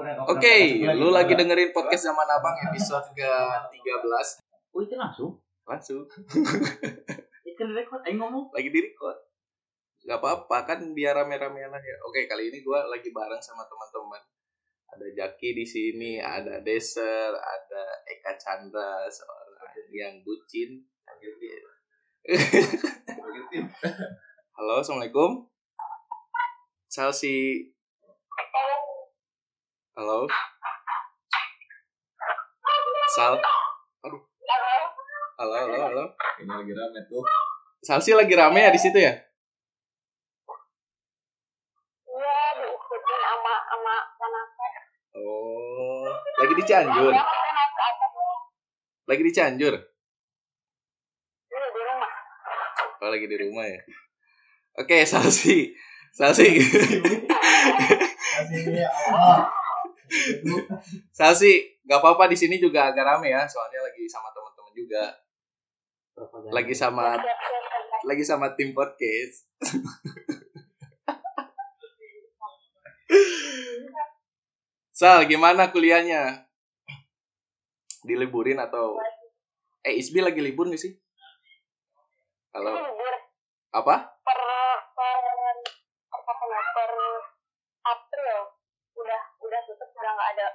Oke, lu lagi dengerin podcast zaman abang episode ke-13 Oh itu langsung? Langsung, Itu record, ayo ngomong. Lagi di record. Gak apa-apa, kan biar rame-ramean aja Oke, kali ini gua lagi bareng sama teman-teman. Ada Jaki di sini, ada Deser, ada Eka Chandra Seorang yang bucin. Halo, Assalamualaikum. Salsi Halo Sal Halo, halo, halo Ini lagi rame tuh. Salsi lagi rame ya di situ ya? Iya, diikutin sama sama ponakan. Oh, lagi di Cianjur. Atas Lagi di Cianjur. dulu di rumah. Oh, lagi di rumah ya. Oke, Salsi. Salsi. Masih Allah. Salsi, gak apa-apa di sini juga agak rame ya, soalnya lagi sama teman-teman juga. Lagi sama lagi sama tim podcast. Sal, gimana kuliahnya? Diliburin atau Eh, Isbi lagi libur gak sih? Halo, libur apa? per per apa namanya, per April udah udah nggak ada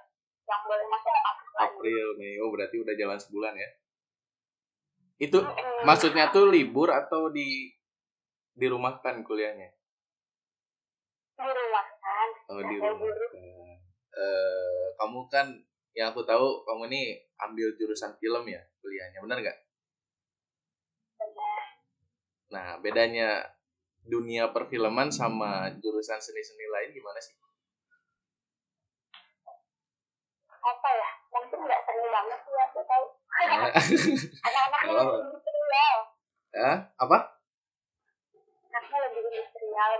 yang boleh masuk lagi. April, Mei. Oh, berarti udah jalan sebulan ya. Itu Mm-mm. maksudnya tuh libur atau di dirumahkan kuliahnya? di rumah kan. Oh, di saya rumah. guru. Eh, kamu kan yang aku tahu kamu ini ambil jurusan film ya kuliahnya, benar nggak? Benar. Nah, bedanya dunia perfilman sama jurusan seni-seni lain gimana sih? Apa ya? Mungkin nggak sering banget sih aku tahu. Anak-anaknya Oh. lebih industrial. Hah? apa? Anaknya lebih industrial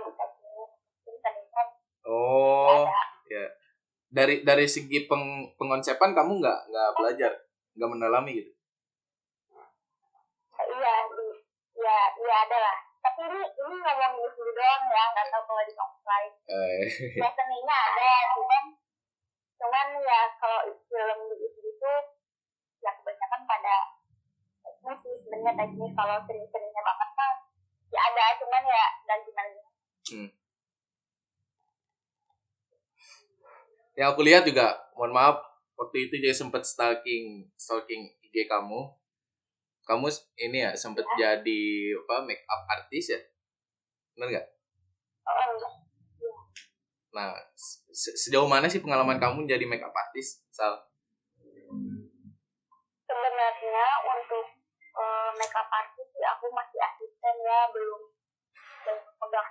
seniman Oh, ada. dari dari segi peng, pengonsepan kamu nggak nggak belajar, nggak mendalami gitu? Iya, di, ya, ya ada lah. Tapi ini ini ngomong di sini doang ya, nggak tahu kalau di offline. Eh, Ya seninya ada, cuman cuman ya kalau film di itu itu ya kebanyakan pada teknis sih sebenarnya teknis kalau seni-seninya banget mah ya ada cuman ya dan gimana yang aku lihat juga, mohon maaf, waktu itu dia sempat stalking stalking IG kamu. Kamu ini ya sempat jadi apa make up artis ya? Benar nggak? oh. Nah, se- sejauh mana sih pengalaman kamu jadi make up artis, Sal? sebenarnya untuk eh, makeup artist ya aku masih asisten ya belum belum pegang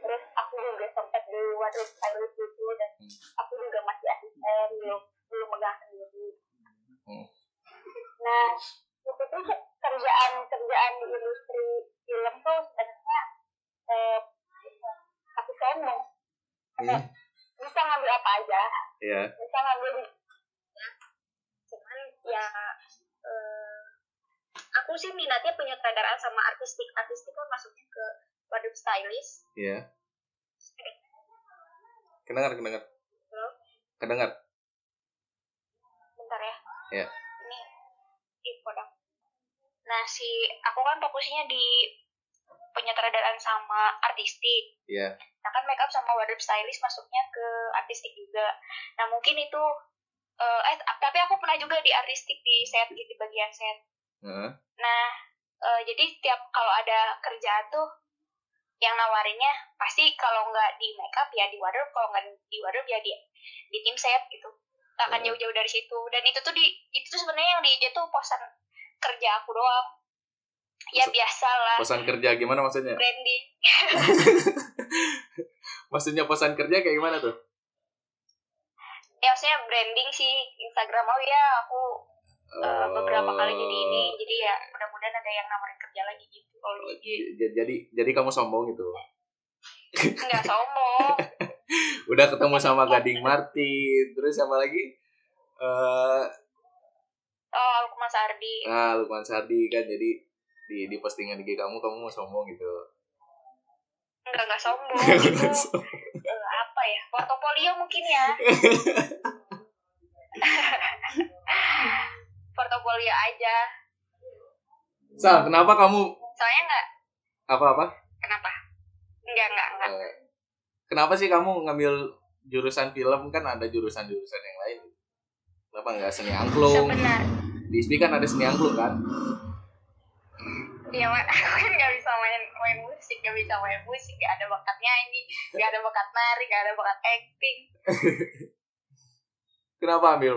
terus aku juga sempat di wardrobe stylist gitu dan Hmm. aku juga masih asisten belum belum megang sendiri Hmm. nah itu tuh kerjaan kerjaan di industri film tuh sebenarnya eh, Hmm. bisa ngambil apa aja Ya. bisa ngambil di cuman ya eh, aku sih minatnya penyutradaraan sama artistik artistik kan masuknya ke wardrobe stylist Iya. Kedengar, kedengar. Halo? Kedengar. bentar ya Iya. ini info dong nah si aku kan fokusnya di penyutradaraan sama artistik Iya. nah kan makeup sama wardrobe stylist masuknya ke artistik juga nah mungkin itu eh eh, tapi aku pernah juga di artistik di set gitu di bagian set Heeh. Nah, eh, jadi tiap kalau ada kerjaan tuh yang nawarinnya pasti kalau nggak di makeup ya di wardrobe, kalau nggak di wardrobe ya di di tim set gitu. Nggak akan jauh-jauh dari situ. Dan itu tuh di itu tuh sebenarnya yang di tuh posan kerja aku doang. Ya biasa lah Posan kerja gimana maksudnya? branding. Maksudnya posan kerja kayak gimana tuh? Ya maksudnya branding sih Instagram oh ya aku eh, beberapa kali jadi ini. Jadi ya mudah-mudahan ada yang nawarin kerja lagi gitu kalau di IG. J- Jadi jadi kamu sombong gitu. Nggak sombong. Udah ketemu sama Gading Martin, terus sama lagi eh Oh, Lukman Sardi. nah Lukman Sardi kan jadi di di postingan IG kamu kamu mau sombong gitu. Enggak enggak sombong. itu eh, apa apa ya portofolio mungkin ya portofolio aja Sal, kenapa kamu soalnya nggak apa-apa? kenapa enggak enggak enggak Eh, kenapa sih kamu ngambil jurusan film kan ada jurusan-jurusan yang lain? Kenapa nggak seni angklung? sebenar Di ISPI kan ada seni angklung kan? Ya Ma- aku kan nggak bisa main main musik nggak bisa main musik nggak ada bakat nyanyi nggak ada bakat nari nggak ada bakat acting Kenapa ambil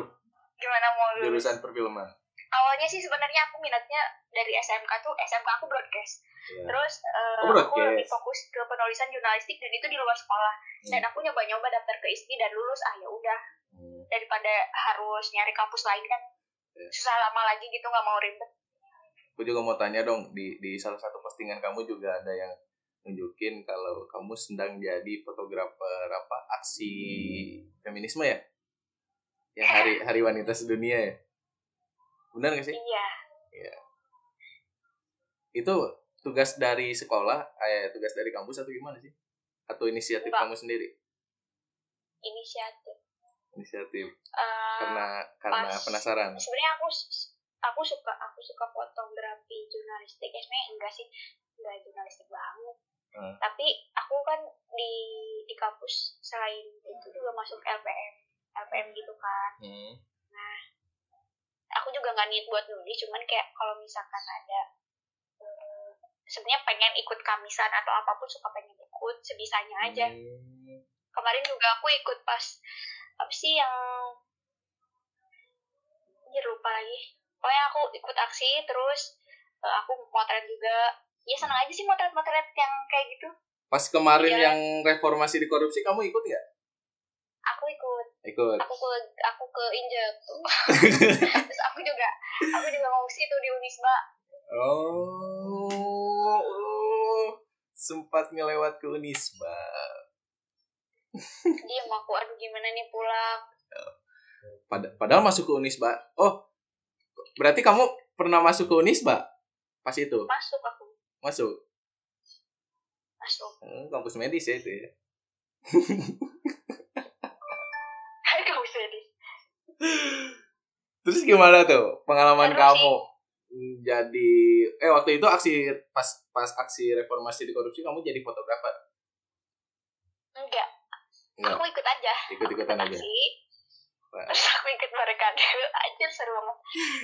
gimana mau lulus jurusan perfilman? awalnya sih sebenarnya aku minatnya dari SMK tuh SMK aku broadcast Iya. terus eh, Oh, broadcast. aku lebih fokus ke penulisan jurnalistik dan itu di luar sekolah dan Hmm. aku nyoba-nyoba daftar ke ISTI dan lulus ah ya udah Hmm. daripada harus nyari kampus lain kan Iya. susah lama lagi gitu nggak mau ribet Aku juga mau tanya dong di di salah satu postingan kamu juga ada yang nunjukin kalau kamu sedang jadi fotografer apa aksi feminisme ya? Yang hari hari wanita sedunia ya? Benar gak sih? iya Itu tugas dari sekolah, eh tugas dari kampus atau gimana sih? Atau inisiatif Enggak. kamu sendiri? inisiatif Inisiatif Eh, karena karena pas- penasaran. sebenarnya aku aku suka aku suka fotografi jurnalistik. Eh, sebenarnya enggak sih. Enggak jurnalistik banget. Hmm. tapi aku kan di di kampus selain itu juga masuk LPM LPM gitu kan. Hmm. aku juga nggak niat buat nulis. Cuman kayak kalau misalkan ada eh, sebenarnya pengen ikut kamisan atau apa pun suka pengen ikut. Sebisanya aja. Hmm. kemarin juga aku ikut pas apa sih yang Anjir, lupa lagi pokoknya aku ikut aksi terus eh, aku motret juga ya senang aja sih motret-motret yang kayak gitu Pas kemarin Iya. yang reformasi di korupsi kamu ikut nggak? aku ikut Ikut. aku ke aku ke injek terus aku juga aku juga ngungsi tuh di Unisba Oh, oh, sempat ngelewat ke Unisba. dia mau aku aduh gimana nih pulang Pad- padahal masuk ke Unisba. Oh, berarti kamu pernah masuk ke Unisba? Pas itu masuk aku masuk. masuk Hmm, kampus medis ya itu ya. usah deh Terus gimana tuh pengalaman Seru kamu jadi eh waktu itu aksi pas pas aksi reformasi di korupsi kamu jadi fotografer? enggak Enggak, aku ikut aja ikut-ikutan aja. aksi. Terus aku ikut mereka dulu anjir seru banget.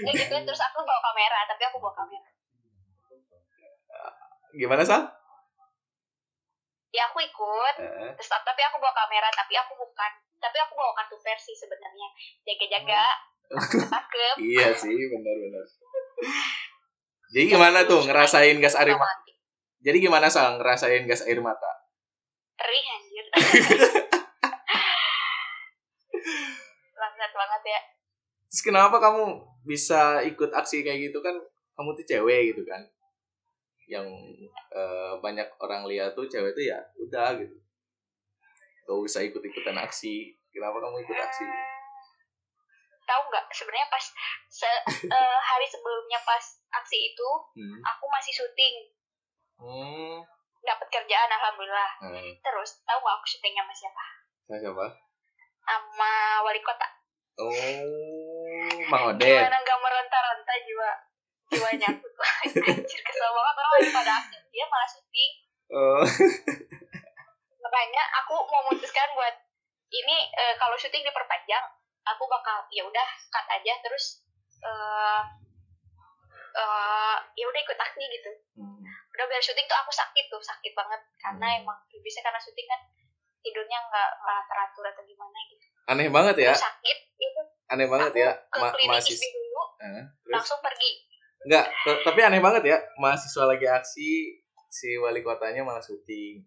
Ya gitu terus aku bawa kamera tapi aku bawa kamera. Gimana sal? ya aku ikut. Eh, terus tapi aku bawa kamera tapi aku bukan. Tapi aku bawa kartu versi sebenarnya. Jaga-jaga. Cakep. Iya sih, benar-benar. Jadi gimana tuh ngerasain gas air mata? Jadi gimana sal ngerasain gas air mata? perih anjir banget banget ya Terus kenapa kamu bisa ikut aksi kayak gitu kan? Kamu tuh cewek gitu kan? Yang eh, banyak orang lihat tuh cewek tuh ya udah gitu. Gak usah ikut-ikutan aksi. Kenapa kamu ikut aksi? tahu nggak sebenarnya pas se- eh, hari sebelumnya pas aksi itu Hmm. aku masih syuting Hmm. dapat kerjaan alhamdulillah Nah, terus tahu nggak aku syutingnya sama siapa saya siapa? sama wali kota Oh, Mang Odet. gimana nggak meronta-ronta jiwa jiwanya aku tuh anjir kesel banget orang lagi pada aksi dia malah syuting Oh. makanya aku memutuskan buat ini eh, kalau syuting diperpanjang aku bakal ya udah cut aja terus eh eh, ya udah ikut aksi gitu Hmm. udah biar syuting tuh aku sakit tuh sakit banget karena Hmm. emang bisa karena syuting kan tidurnya nggak nggak teratur atau gimana gitu Aneh banget ya. Terus sakit itu Aneh banget aku ya. ke Ma klinik mahasiswa. Dulu Eh, terus langsung pergi enggak, tapi aneh banget ya. Mahasiswa lagi aksi si wali kotanya malah syuting.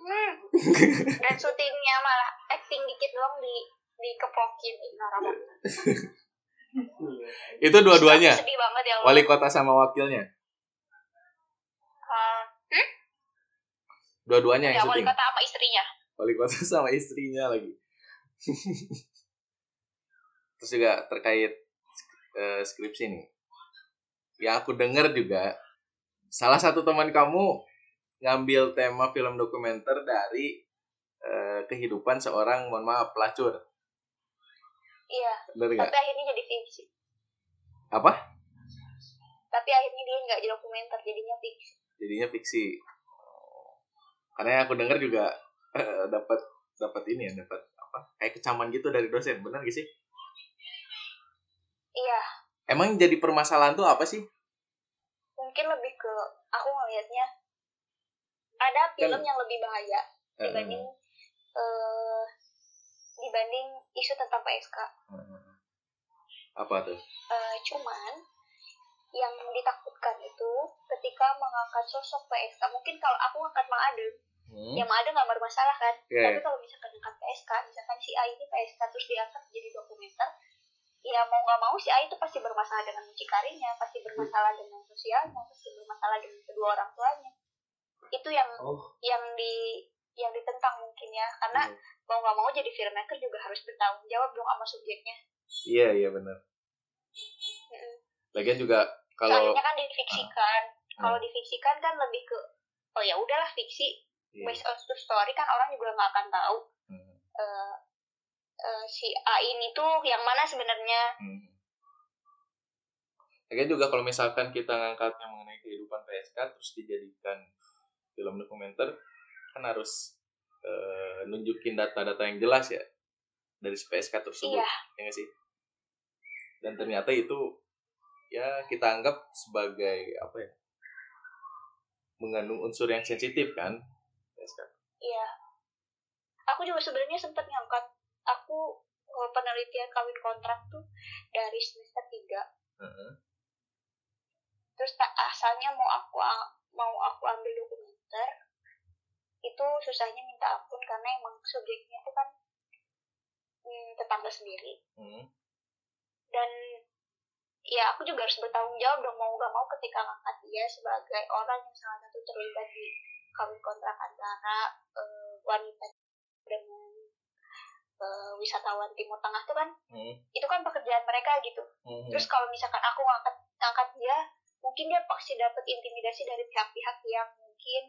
hmm. dan syutingnya malah acting dikit doang di dikepokin banget Itu dua-duanya. Aku sedih banget ya. Wali kota sama wakilnya. Eh, Dua-duanya ya wali kota sama istrinya Wali kota sama istrinya lagi. Terus juga terkait eh, skripsi nih. Ya aku dengar juga salah satu teman kamu ngambil tema film dokumenter dari eh, kehidupan seorang mohon maaf pelacur. Iya. Bener nggak? Tapi akhirnya jadi fiksi. Apa? Tapi akhirnya dia nggak jadi dokumenter jadinya fiksi. Jadinya fiksi. Karena yang aku dengar juga eh, dapat dapat ini ya dapat apa kayak kecaman gitu dari dosen benar gak sih? Iya. Emang jadi permasalahan tuh apa sih? Mungkin lebih ke aku ngelihatnya ada film yang lebih bahaya Eh, dibanding eh dibanding isu tentang PSK eh, apa tuh? Eh, cuman yang ditakutkan itu ketika mengangkat sosok PSK mungkin kalau aku ngangkat Mang Ade hmm? ya Mang Ade nggak bermasalah kan Iya. tapi kalau misalkan angkat PSK misalkan si A ini PSK terus diangkat jadi dokumenter ya mau nggak mau si A itu pasti bermasalah dengan mucikarinya pasti bermasalah dengan sosialnya pasti bermasalah dengan kedua orang tuanya itu yang Oh. yang di yang ditentang mungkin ya karena Hmm. mau nggak mau jadi filmmaker juga harus bertanggung jawab dong sama subjeknya iya iya benar lagian juga kalau soalnya kan difiksikan Ah. kalau difiksikan kan lebih ke oh ya udahlah fiksi iya. based on true story kan orang juga nggak akan tahu Hmm, eh, eh, si A ini tuh yang mana sebenarnya. Hmm. lagian juga kalau misalkan kita ngangkatnya mengenai kehidupan PSK terus dijadikan film dokumenter kan harus eh, nunjukin data-data yang jelas ya dari si PSK tersebut iya. ya nggak sih? Dan ternyata itu ya kita anggap sebagai apa ya mengandung unsur yang sensitif kan PSK iya aku juga sebenarnya sempat ngangkat aku eh, penelitian kawin kontrak tuh dari semester 3 Heeh. terus tak asalnya mau aku mau aku ambil dokumenter itu susahnya minta ampun karena emang subjeknya itu kan hmm, tetangga sendiri Hmm. dan ya aku juga harus bertanggung jawab dong mau gak mau ketika ngangkat dia sebagai orang yang salah satu terlibat di kawin kontrak antara eh, wanita dengan eh, wisatawan Timur Tengah tuh kan Hmm. itu kan pekerjaan mereka gitu Hmm. terus kalau misalkan aku ngangkat ngangkat dia mungkin dia pasti dapat intimidasi dari pihak-pihak yang mungkin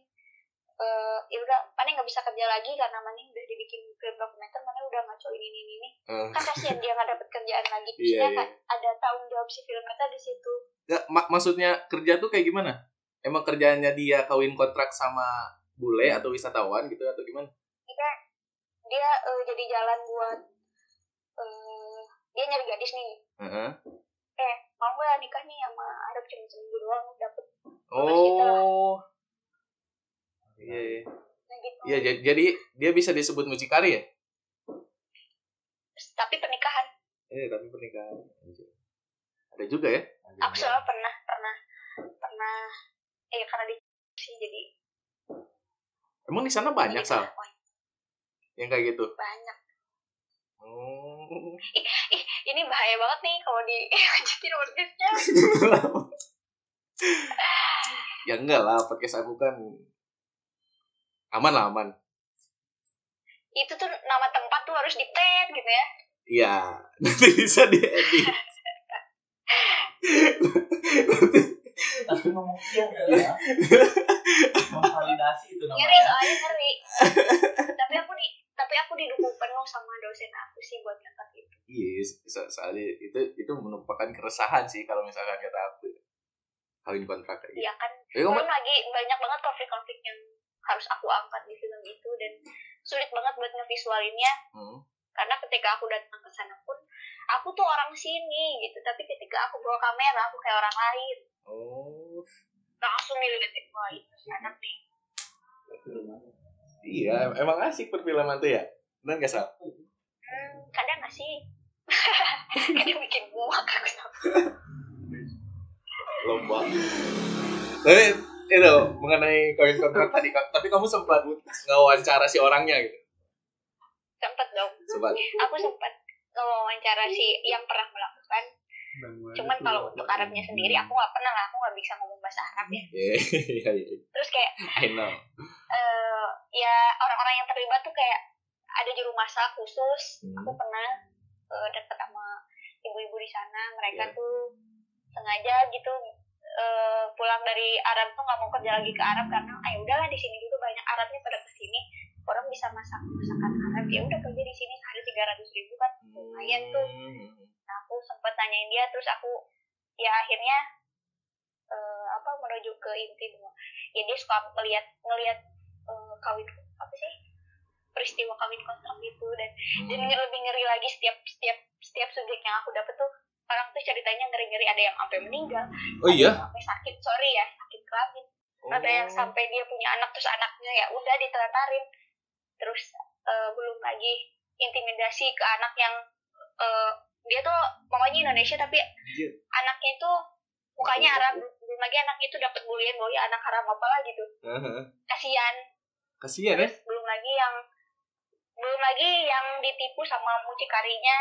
eh ya udah mana nggak bisa kerja lagi karena mana udah dibikin film dokumenter mana udah ngacoin ini ini ini Eh, kan kasihan dia nggak dapat kerjaan lagi Iya, Maksudnya iya. kan ada tanggung jawab si filmmaker di situ nggak, mak- maksudnya kerja tuh kayak gimana emang kerjaannya dia kawin kontrak sama bule atau wisatawan gitu atau gimana? Dia dia eh, jadi jalan buat eh dia nyari gadis nih. Heeh. eh mau nggak nikah nih sama Arab cuma seminggu doang dapet oh. iya iya. nah gitu. Ja- jadi dia bisa disebut mucikari ya? Tapi pernikahan. Eh tapi pernikahan. Ada juga ya? Aku soalnya pernah pernah pernah eh karena di sih jadi emang di sana banyak sal? yang kayak gitu? Banyak. Oh. Ih ini bahaya banget nih kalau di lanjutin podcastnya. Ya enggak lah podcast aku kan aman lah aman. Itu tuh nama tempat tuh harus di tag gitu ya. Iya nanti bisa diedit Tapi ngomong iya ya. Memvalidasi itu ngeri namanya. soalnya ngeri tapi aku di tapi aku didukung penuh sama dosen aku sih buat ngangkat itu iya so- soalnya itu itu merupakan keresahan sih kalau misalkan kata aku kawin kontrak kayak gitu Iya kan Tapi kamu- belum lagi banyak banget konflik-konflik yang harus aku angkat di film itu dan sulit banget buat ngevisualinnya Hmm. Karena ketika aku datang ke sana pun aku tuh orang sini gitu. Tapi ketika aku bawa kamera aku kayak orang lain. Oh. Langsung dilihatin wah ini anak nih. Iya emang asik perfilman tuh ya? Benar gak sal? Hmm, kadang gak sih. Kadang bikin muak aku sama lomba. Tapi itu mengenai kawin kontrak tadi tapi kamu sempat ngawancara si orangnya gitu? Sempet dong sempat. Aku sempat wawancara si yang pernah melakukan. Cuman kalau untuk Arabnya sendiri aku nggak pernah lah aku nggak bisa ngomong bahasa Arab ya. Iya iya iya. Terus kayak I know. eh ya orang-orang yang terlibat tuh kayak ada juru masak khusus. Hmm. aku pernah eh, deket sama ibu-ibu di sana. Mereka Iya. tuh sengaja gitu eh, pulang dari Arab tuh nggak mau kerja lagi ke Arab karena ah ya udahlah di sini juga banyak Arabnya pada ke sini orang bisa bisa masak masakan Arab ya udah kerja di sini sehari tiga ratus ribu kan lumayan tuh Hmm. Nah, aku sempat tanyain dia terus aku ya akhirnya eh, apa menuju ke inti bahwa ya dia suka ngeliat ngeliat eh, kawin apa sih peristiwa kawin kontrak itu dan dan Hmm. lebih ngeri lagi setiap setiap setiap subjek yang aku dapet tuh orang tuh ceritanya ngeri ngeri ada yang sampai meninggal Oh iya. ada yang sampai sakit sorry ya sakit kelamin ada yang Oh. sampai dia punya anak terus anaknya ya udah ditelantarin terus eh, belum lagi intimidasi ke anak yang eh, dia tuh pokoknya Indonesia tapi Anjir. anaknya itu mukanya Arab belum lagi anaknya itu dapat bulian bahwa ya anak haram apa lah gitu Heeh. kasihan Kasihan ya. belum lagi yang belum lagi yang ditipu sama mucikarinya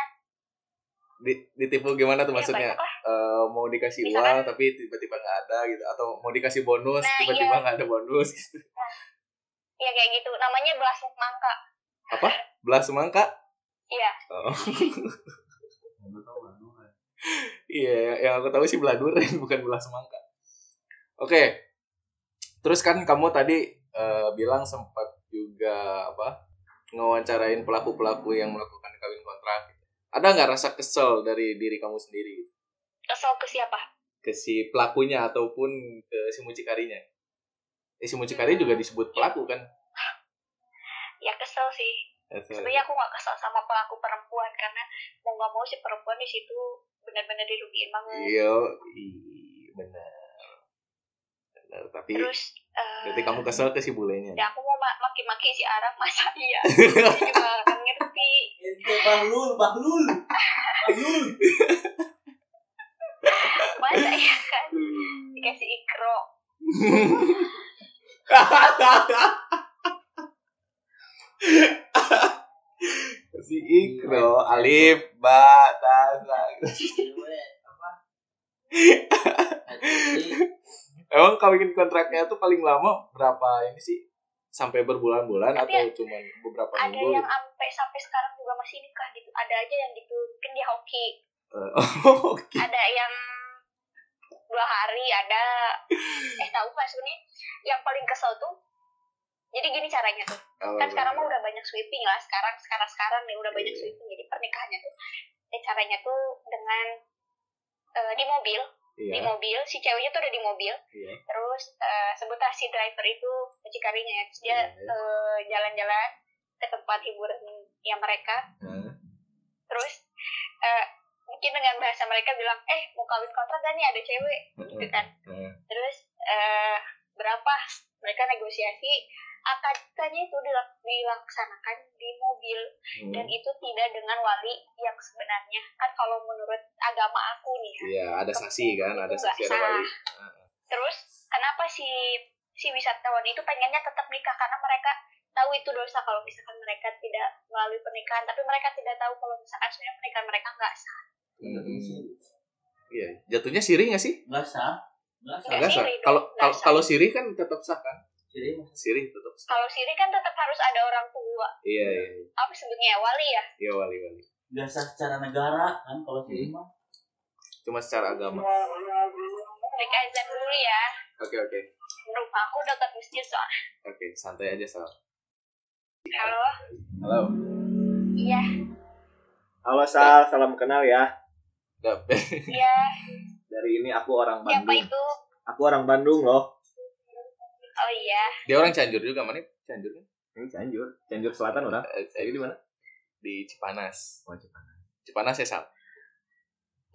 Di, ditipu gimana tuh ya maksudnya? Eh, mau dikasih Misalkan- uang tapi tiba-tiba nggak ada gitu atau mau dikasih bonus Nah, tiba-tiba iya. nggak ada bonus gitu. ya kayak gitu namanya belas mangka Apa? Belas semangka? iya Oh. Iya, yang aku tahu sih beladuren bukan belas semangka. Oke. Terus kan kamu tadi eh, bilang sempat juga apa? Ngewawancarain pelaku-pelaku yang melakukan kawin kontrak. Ada nggak rasa kesel dari diri kamu sendiri kesel ke siapa ke si pelakunya ataupun ke si mucikarinya? Eh, si mucikari juga disebut pelaku kan? Ya kesel sih sebenarnya aku nggak kesel sama pelaku perempuan karena mau nggak mau si perempuan di situ benar-benar dirugiin banget Iya, benar. Benar, tapi terus eh, berarti kamu kesel ke si bulenya. ya aku mau ma- maki-maki si Arab masa iya juga akan ngerti Ente bahlul, bahlul. Bahlul. masa ya kan dikasih ikro si Ikro, Alif, Ba, Ta, Sa. Emang kawin kontraknya tuh paling lama berapa ini sih? Sampai berbulan-bulan atau cuman beberapa ada minggu? yang gitu? sampai sampai sekarang juga masih nikah gitu ada aja yang gitu mungkin dia hoki Eh, oh, Oke. ada yang dua hari ada eh tahu nggak sebenarnya yang paling kesel tuh jadi gini caranya tuh. Oh, kan sekarang mah udah banyak sweeping lah. Sekarang sekarang sekarang nih udah banyak Iya. sweeping jadi pernikahannya tuh. Eh, caranya tuh dengan eh, di mobil. Di Iya, mobil si ceweknya tuh udah di mobil. Iya. terus eh, sebutlah si driver itu mucikarinya ya. Terus dia Iya, iya. eh, jalan-jalan ke tempat hiburan yang mereka. Nah, terus eh, mungkin dengan bahasa mereka bilang eh mau kawin kontrak gak nih? Ada cewek. Gitu kan. Nah. terus eh, berapa? Mereka negosiasi akadnya itu dilak- dilaksanakan di mobil Hmm. dan itu tidak dengan wali yang sebenarnya kan kalau menurut agama aku nih ya Iya, ada saksi kan, ada saksi ada wali. sah. terus kenapa si si wisatawan itu pengennya tetap nikah karena mereka tahu itu dosa kalau misalkan mereka tidak melalui pernikahan tapi mereka tidak tahu kalau misalkan sebenarnya pernikahan mereka nggak sah Hmm. Iya, jatuhnya siri nggak sih? Nggak sah. Nggak sah. Kalau kalau siri kan tetap sah kan? Jadi masa Siri tetap kalau siri kan tetap harus ada orang tua Iya, iya, iya. apa sebutnya ya wali ya Iya, wali wali. sah secara negara kan kalau sini mah. Cuma secara agama. Break azan dulu ya Oke, oke. rumah aku dekat masjid soalnya Oke, santai aja, Sal. halo Halo. iya Halo Sal, salam kenal ya. Iya Dari ini aku orang siapa Bandung. itu Aku orang Bandung loh. Oh iya Dia orang Cianjur juga, mana? Cianjur kan? Ini Cianjur, Cianjur Selatan orang. Eh, Saya di mana? Di Cipanas. Oh, Cipanas. Cipanas ya, Sal?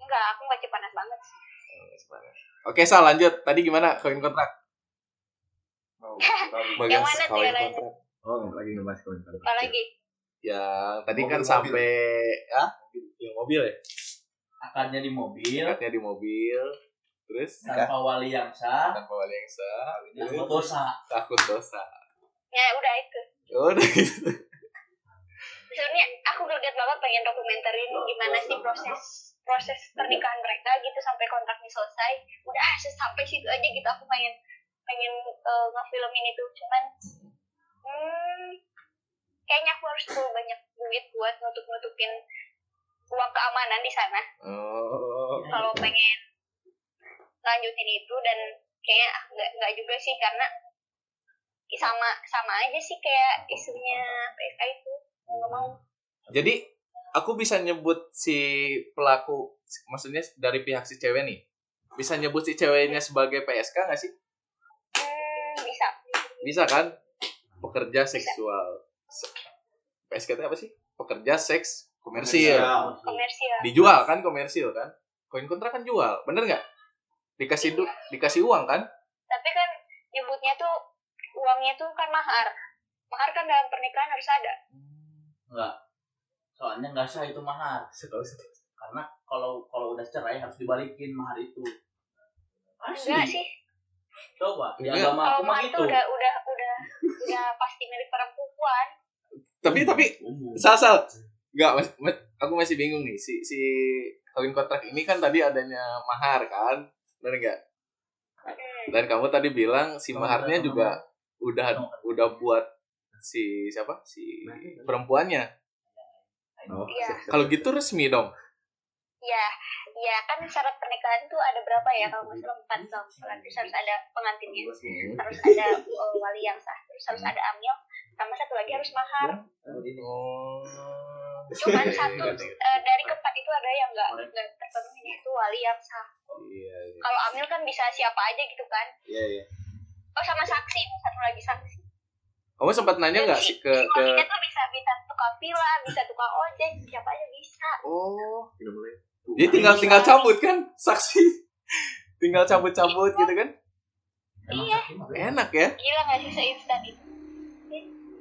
enggak aku nggak cipanas banget sih Oh, Cipanas. Oke, Sal, lanjut. Tadi gimana kawin kontrak? Yang mana tuh yang lain? kontrak. Oh, lagi ngebahas komentar. apa lagi Yang tadi kan Mobil, sampai ya, yang mobil ya. Akadnya di mobil Akadnya di mobil. Terus tanpa wali yang sah. tanpa wali yang sah. Takut dosa. Takut dosa. ya udah itu Udah gitu. sebenarnya aku greget banget pengen dokumentarin gimana sih proses proses pernikahan mereka gitu sampai kontraknya selesai udah se- sampai situ aja gitu aku pengen pengen uh, ngefilmin itu cuman hmm, kayaknya aku harus bawa banyak duit buat nutup nutupin uang keamanan di sana Oh. kalau pengen lanjutin itu dan kayaknya ah, nggak nggak juga sih karena sama sama aja sih kayak isunya PSK itu nggak mau Jadi aku bisa nyebut si pelaku, maksudnya dari pihak si cewek nih, bisa nyebut si ceweknya sebagai PSK nggak sih? hmm, bisa Bisa kan? Pekerja seksual. Se- PSK itu apa sih? Pekerja seks komersil. komersial Dijual kan komersil kan? Koin kontrak kan jual, bener nggak? Dikasih du dikasih uang kan? tapi kan nyebutnya tuh uangnya tuh kan mahar mahar kan dalam pernikahan harus ada Enggak. Soalnya nggak sah itu mahar. Setahu. Karena kalau kalau udah cerai harus dibalikin mahar itu. enggak sih Coba di Enggak. agama aku kalau mah mahar gitu. tuh udah udah udah udah pasti milik perempuan Tapi tapi Umum. Sal, sal. Enggak, mas, mas- aku masih bingung nih. Si si kawin kontrak ini kan tadi adanya mahar kan? Benar enggak? hmm. Dan kamu tadi bilang si maharnya juga udah udah buat si siapa? Si perempuannya. Oh, Iya. Kalau gitu resmi dong. ya ya kan syarat pernikahan tuh ada berapa ya kalau nggak salah empat nggak salah. terus harus ada pengantinnya harus ada uh, wali yang sah terus harus ada amil sama satu lagi harus mahar Oh. Cuman satu eh, dari keempat itu ada yang nggak nggak terpenuhi yaitu wali yang sah Iya, iya. kalau amil kan bisa siapa aja gitu kan Iya, iya. oh sama saksi satu lagi saksi Kamu sempat nanya nggak sih ke ke tuh bisa bisa tukang pila bisa tukang ojek siapa aja bisa Oh, Udah mulai. jadi tinggal tinggal cabut kan saksi. Tinggal cabut-cabut gitu kan. Iya. Enak ya. gila nggak sih seinstan itu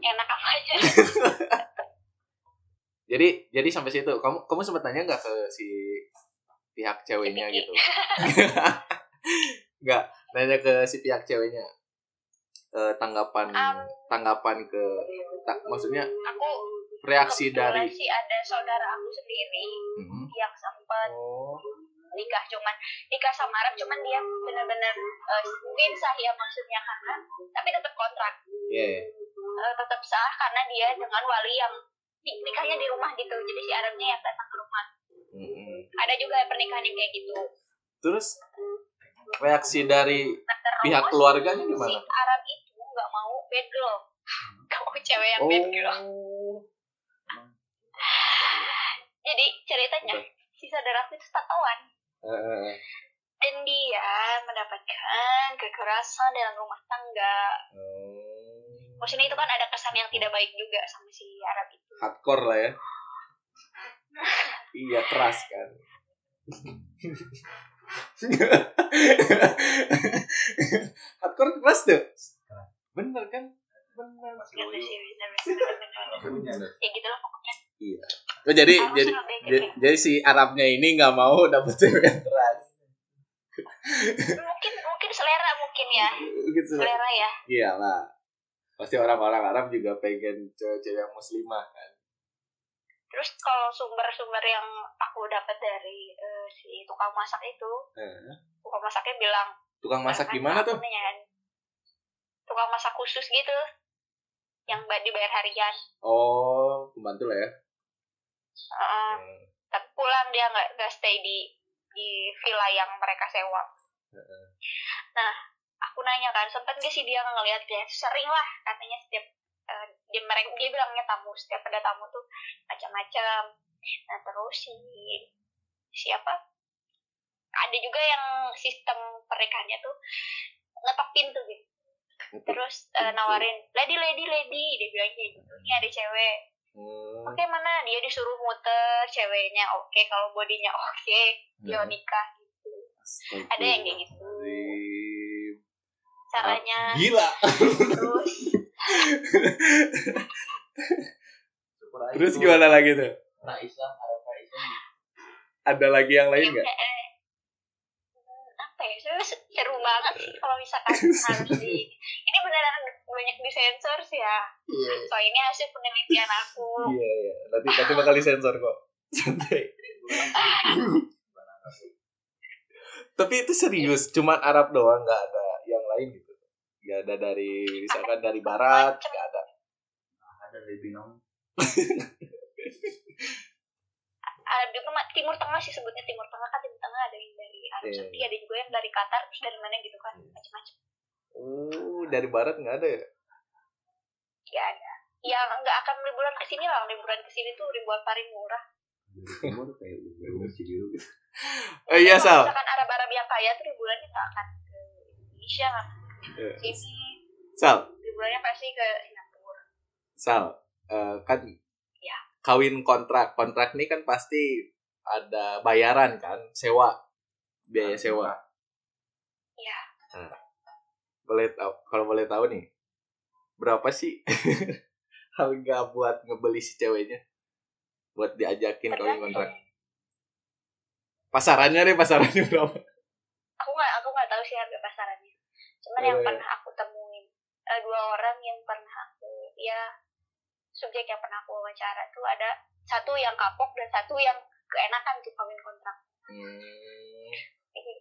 enak apa aja Jadi jadi sampai situ kamu kamu sempat nanya nggak ke si pihak ceweknya Si gitu? Nggak nanya ke si pihak ceweknya Eh, tanggapan Um, tanggapan ke ta- maksudnya aku reaksi dari sih ada saudara aku sendiri Mhm. yang sempat oh nikah cuman nikah sama Arab cuman dia benar-benar uh, mungkin sah ya maksudnya karena tapi tetap kontrak iya iya. Eh, tetap sah karena dia dengan wali yang di- nikahnya di rumah gitu. Jadi si Arabnya yang datang ke rumah. Mhm. ada juga pernikahan yang kayak gitu. Terus reaksi dari nah, terus pihak keluarganya si gimana? Arab itu nggak mau bad girl. Nggak mau cewek yang bad girl. Oh. Jadi ceritanya si saudaraku itu tatoan. Eh. dan dia mendapatkan kekerasan dalam rumah tangga. Oh. Maksudnya itu kan ada kesan yang tidak baik juga sama si Arab itu. Hardcore lah ya. Iya keras kan. Hardcore keras tuh. Bener kan? Bener. Ya gitu lah pokoknya. Oh, jadi Aku jadi deh, jadi, jadi si Arabnya ini nggak mau dapet cewek yang keras. Mungkin mungkin selera mungkin ya. Gitu selera ya. Iyalah pasti orang-orang Arab juga pengen cewek-cewek yang muslimah kan? Terus kalau sumber-sumber yang aku dapat dari eh, si tukang masak itu Eh, tukang masaknya bilang tukang masak kan gimana tuh? kan, tukang masak khusus gitu yang ba- dibayar harian. Oh pembantu lah ya? Heeh. Hmm. tapi pulang dia nggak nggak stay di di villa yang mereka sewa. Nah aku nanya kan sempat gak sih dia ngeliat dia? Sering lah katanya setiap eh, dia mereka dia bilangnya tamu setiap ada tamu tuh macam-macam. Nah terus si siapa? Ada juga yang sistem pernikahannya tuh ngetok pintu gitu. Terus eh, nawarin lady lady lady dia bilang kayak gitu. Ini ada cewek. Hmm. oke mana? Dia disuruh muter ceweknya. Oke kalau bodinya oke dia nikah gitu. Ada yang kayak gitu. Caranya Gila. terus Terus gimana lagi tuh? Pra Islam, Arab pra Islam. Ada lagi yang lain nggak? kayak eh, apa ya seru banget sih kalau misalkan harus di ini beneran banyak disensor sih ya Iya, so ini hasil penelitian aku iya, iya. Nanti nanti bakal disensor kok. Santai. Tapi itu serius, cuman Arab doang, nggak ada lain gitu. Nggak ada dari misalkan dari barat, nggak ada. Ada dari Binong. ada juga ma- timur tengah sih sebutnya timur tengah kan timur tengah ada yang dari Arab Iya. Saudi ada juga yang dari Qatar terus dari mana gitu kan macam-macam Oh, dari barat nggak ada ya? ya ada ya nggak akan liburan ke sini lah liburan ke sini tuh ribuan paling murah timur kayak liburan Cibiru gitu. Oh iya, Kalau Sal. misalkan Arab-Arab yang kaya tuh liburannya nggak akan ke Indonesia Iya. ke sini Sal, liburannya pasti ke Singapura Sal, eh, kan Ya. kawin kontrak. Kontrak ini kan pasti ada bayaran kan, sewa, biaya sewa. ya Boleh tahu, kalau boleh tahu nih, berapa sih harga buat ngebeli si ceweknya? Buat diajakin kawin kontrak. Pasarannya deh, pasarannya berapa? aku nggak aku nggak tahu sih harga cuman yang iya. pernah aku temuin eh, dua orang yang pernah aku ya subjek yang pernah aku wawancara tuh ada satu yang kapok dan satu yang keenakan tuh kawin kontrak. Hmm,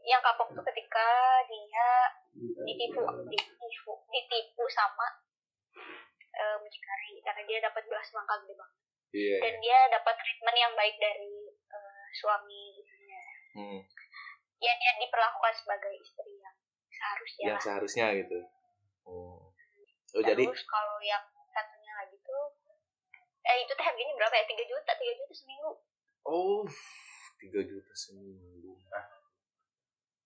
yang kapok tuh ketika dia ditipu ditipu ditipu sama eh, mucikari karena dia dapat belas mangka gede banget. Iya. dan dia dapat treatment yang baik dari eh, suami gitu ya Hmm, ya dia diperlakukan sebagai istri yang seharusnya yang lah. seharusnya gitu. Oh, oh jadi terus kalau yang satunya lagi tuh eh itu teh harganya berapa ya tiga juta tiga juta seminggu oh tiga juta seminggu.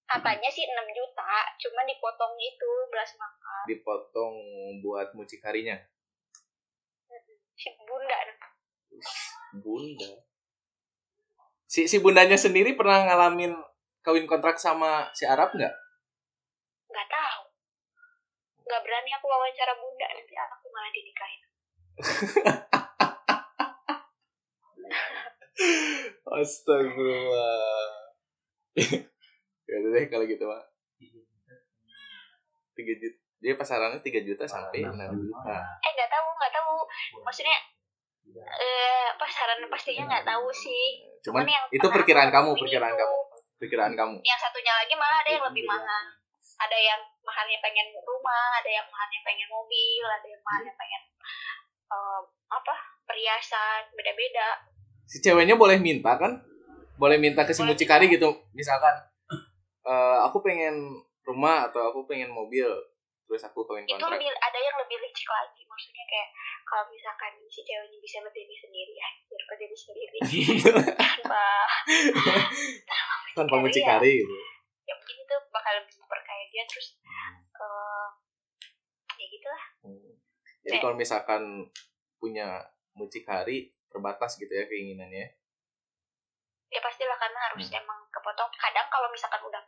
katanya sih 6 juta cuman dipotong itu belas mangka Dipotong buat mucikarinya. si bunda Bunda. Si si bundanya sendiri pernah ngalamin kawin kontrak sama si Arab nggak? Nggak tahu nggak berani aku wawancara bunda nanti aku malah dinikahin Astagfirullah. ya deh kalau gitu mah. Tiga juta. Dia pasarannya tiga juta sampai enam juta. eh nggak tahu nggak tahu maksudnya eh pasaran pastinya nggak tahu sih Cuman yang itu perkiraan kamu, perkiraan itu, kamu, perkiraan kamu. yang satunya lagi malah ada yang lebih mahal ada yang mahalnya pengen rumah ada yang mahalnya pengen mobil ada yang mahalnya pengen eh, apa perhiasan beda-beda Si ceweknya boleh minta kan? Boleh minta ke si mucikari gitu. Misalkan eh, aku pengen rumah atau aku pengen mobil, terus aku kawin itu kontrak. lebih ada yang lebih licik lagi maksudnya kayak kalau misalkan si ceweknya bisa berdiri sendiri ya berdiri sendiri tanpa tanpa mucikari mucikari gitu. ya mungkin itu bakal lebih memperkaya dia terus eh ya gitu lah Hmm. Jadi kalau misalkan punya mucikari terbatas gitu ya keinginannya. ya pastilah karena harus Hmm. emang kepotong kadang kalau misalkan udah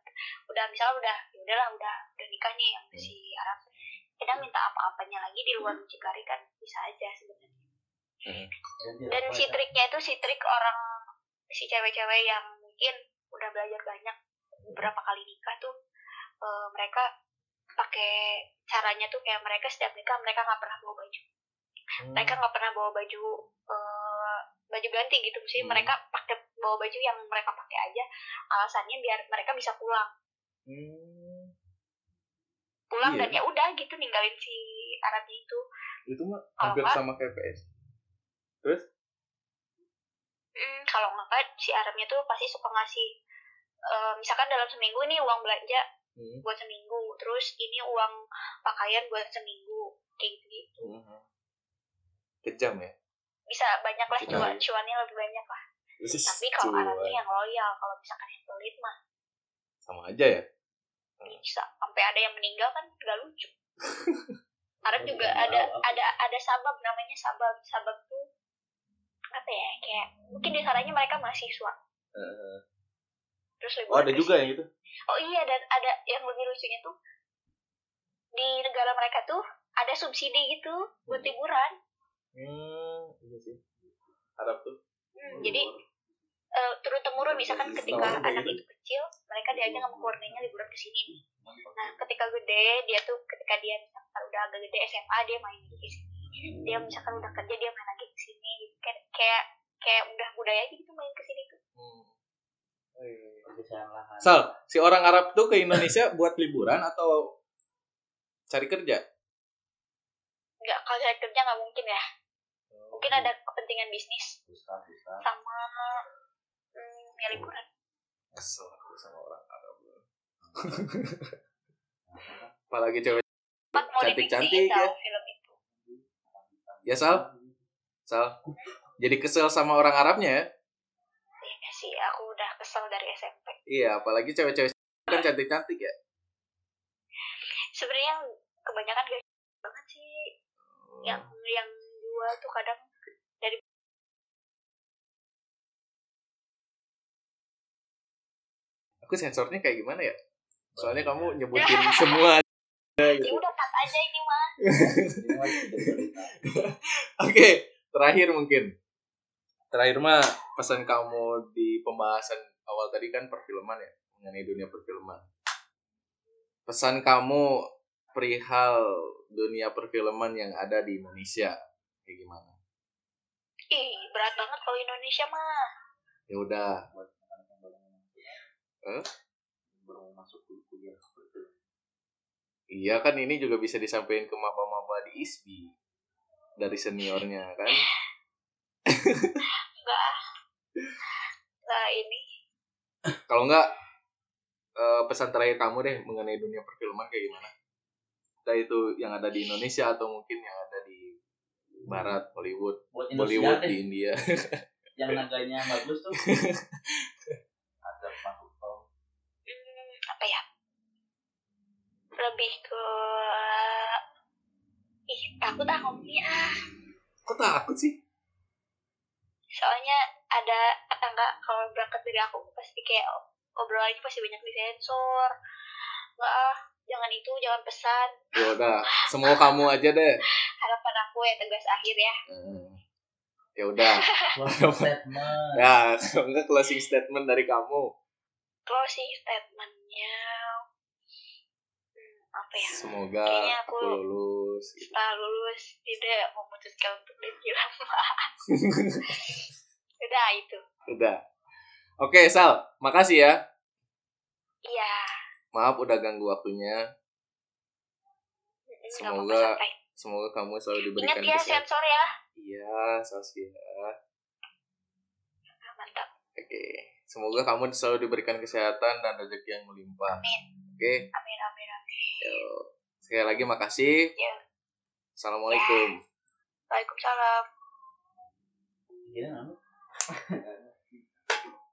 udah misalnya udah ya udahlah udah udah nikah nih yang Hmm. si Arab kadang minta apa-apanya lagi di luar mucikari kan bisa aja sebenarnya dan si triknya itu si trik orang si cewek-cewek yang mungkin udah belajar banyak beberapa kali nikah tuh eh, mereka pakai caranya tuh kayak mereka setiap nikah mereka nggak pernah bawa baju mereka nggak pernah bawa baju eh, baju ganti gitu sih Hmm. mereka pakai bawa baju yang mereka pakai aja alasannya biar mereka bisa pulang Hmm. pulang Iya. dan ya udah gitu ninggalin si Arabnya itu Itu mah hampir sama kayak PS. Terus? Hmm, kalau nggak si Arabnya tuh pasti suka ngasih eh, misalkan dalam seminggu ini uang belanja Hmm. buat seminggu. Terus ini uang pakaian buat seminggu. Kayak gitu gitu Hmm. Kejam ya. bisa banyak lah cuan cuannya lebih banyak lah. Tapi kalau Cuan. Arabnya yang loyal kalau misalkan yang pelit mah. Sama aja ya. bisa. Sampai ada yang meninggal kan nggak lucu. Arab juga ada ada ada sabab. Namanya sabab. Sabab tuh apa ya kayak mungkin disarannya mereka mahasiswa. Eh, terus Oh ada juga yang gitu. Oh iya dan ada yang lebih lucunya tuh di negara mereka tuh ada subsidi gitu buat liburan Hmm, iya sih. Arab tuh. Hmm, jadi eh, turun temurun misalkan ketika Sama kayak anak itu kecil mereka diajak sama keluarganya liburan ke sini nah ketika gede dia tuh ketika dia misalkan udah agak gede SMA dia main ke sini dia misalkan udah kerja dia main lagi ke sini gitu. kayak kayak kayak udah budaya aja gitu main ke sini tuh Hmm. Oh, iya. Perpisahan lahan. Sal, si orang Arab tuh ke Indonesia buat liburan atau cari kerja? nggak kalau saya kerja nggak mungkin ya mungkin ada kepentingan bisnis Ustaz, Ustaz. sama hmm, ya liburan Kesel aku sama orang Arab. Apalagi cewek Cantik-cantik ya. tahu film itu Ya Sal? Sal. Jadi kesel sama orang Arabnya ya? Iya sih, aku udah kesel dari SMP. Iya, apalagi cewek-cewek kan cantik-cantik ya. Sebenarnya kebanyakan gak banget sih. Yang yang dua tuh kadang dari Aku sensornya kayak gimana ya? Soalnya kamu nyebutin semua. ya udah cut aja ini mah. Oke, terakhir mungkin. Terakhir mah pesan kamu di pembahasan awal tadi kan perfilman ya, mengenai dunia perfilman. Pesan kamu perihal dunia perfilman yang ada di Indonesia kayak gimana? Ih, berat banget kalau Indonesia mah. Ya udah. Eh? Baru mau masuk kuliah seperti itu. iya kan ini juga bisa disampaikan ke maba-maba di ISBI dari seniornya kan? Enggak. Nah, ini Kalau enggak eh, pesan terakhir kamu deh mengenai dunia perfilman kayak gimana? Entah itu yang ada di Indonesia atau mungkin yang ada di Barat, Hollywood, Buat Bollywood Indonesia di deh, India. yang naganya bagus tuh. Ada hmm, apa ya? Lebih ke Ih, takut ah ngomongnya ah. Kok takut sih? Soalnya ada tetangga kalau berangkat dari aku pasti kayak obrolannya pasti banyak disensor. Enggak ah, jangan itu, jangan pesan. Ya udah, semua kamu aja deh. Harapan aku ya tegas akhir ya. Hmm. Ya udah. Closing statement. Ya, enggak closing statement dari kamu. Closing statementnya apa ya? Semoga Kayaknya aku aku- lulus. gitu. Setelah lulus tidak memutuskan untuk dibilang Udah itu. Udah. Oke, Sal. Makasih ya. Iya. Maaf udah ganggu waktunya. Semoga. Semoga kamu selalu diberikan Ingat ya kesehatan. sensor ya. Iya, Saskia. Ah, Mantap. Oke. Semoga kamu selalu diberikan kesehatan dan rezeki yang melimpah. Amin. Oke. Amin amin amin. Yuk. Sekali lagi makasih. Ya. Assalamualaikum. Waalaikumsalam. Iya, anu.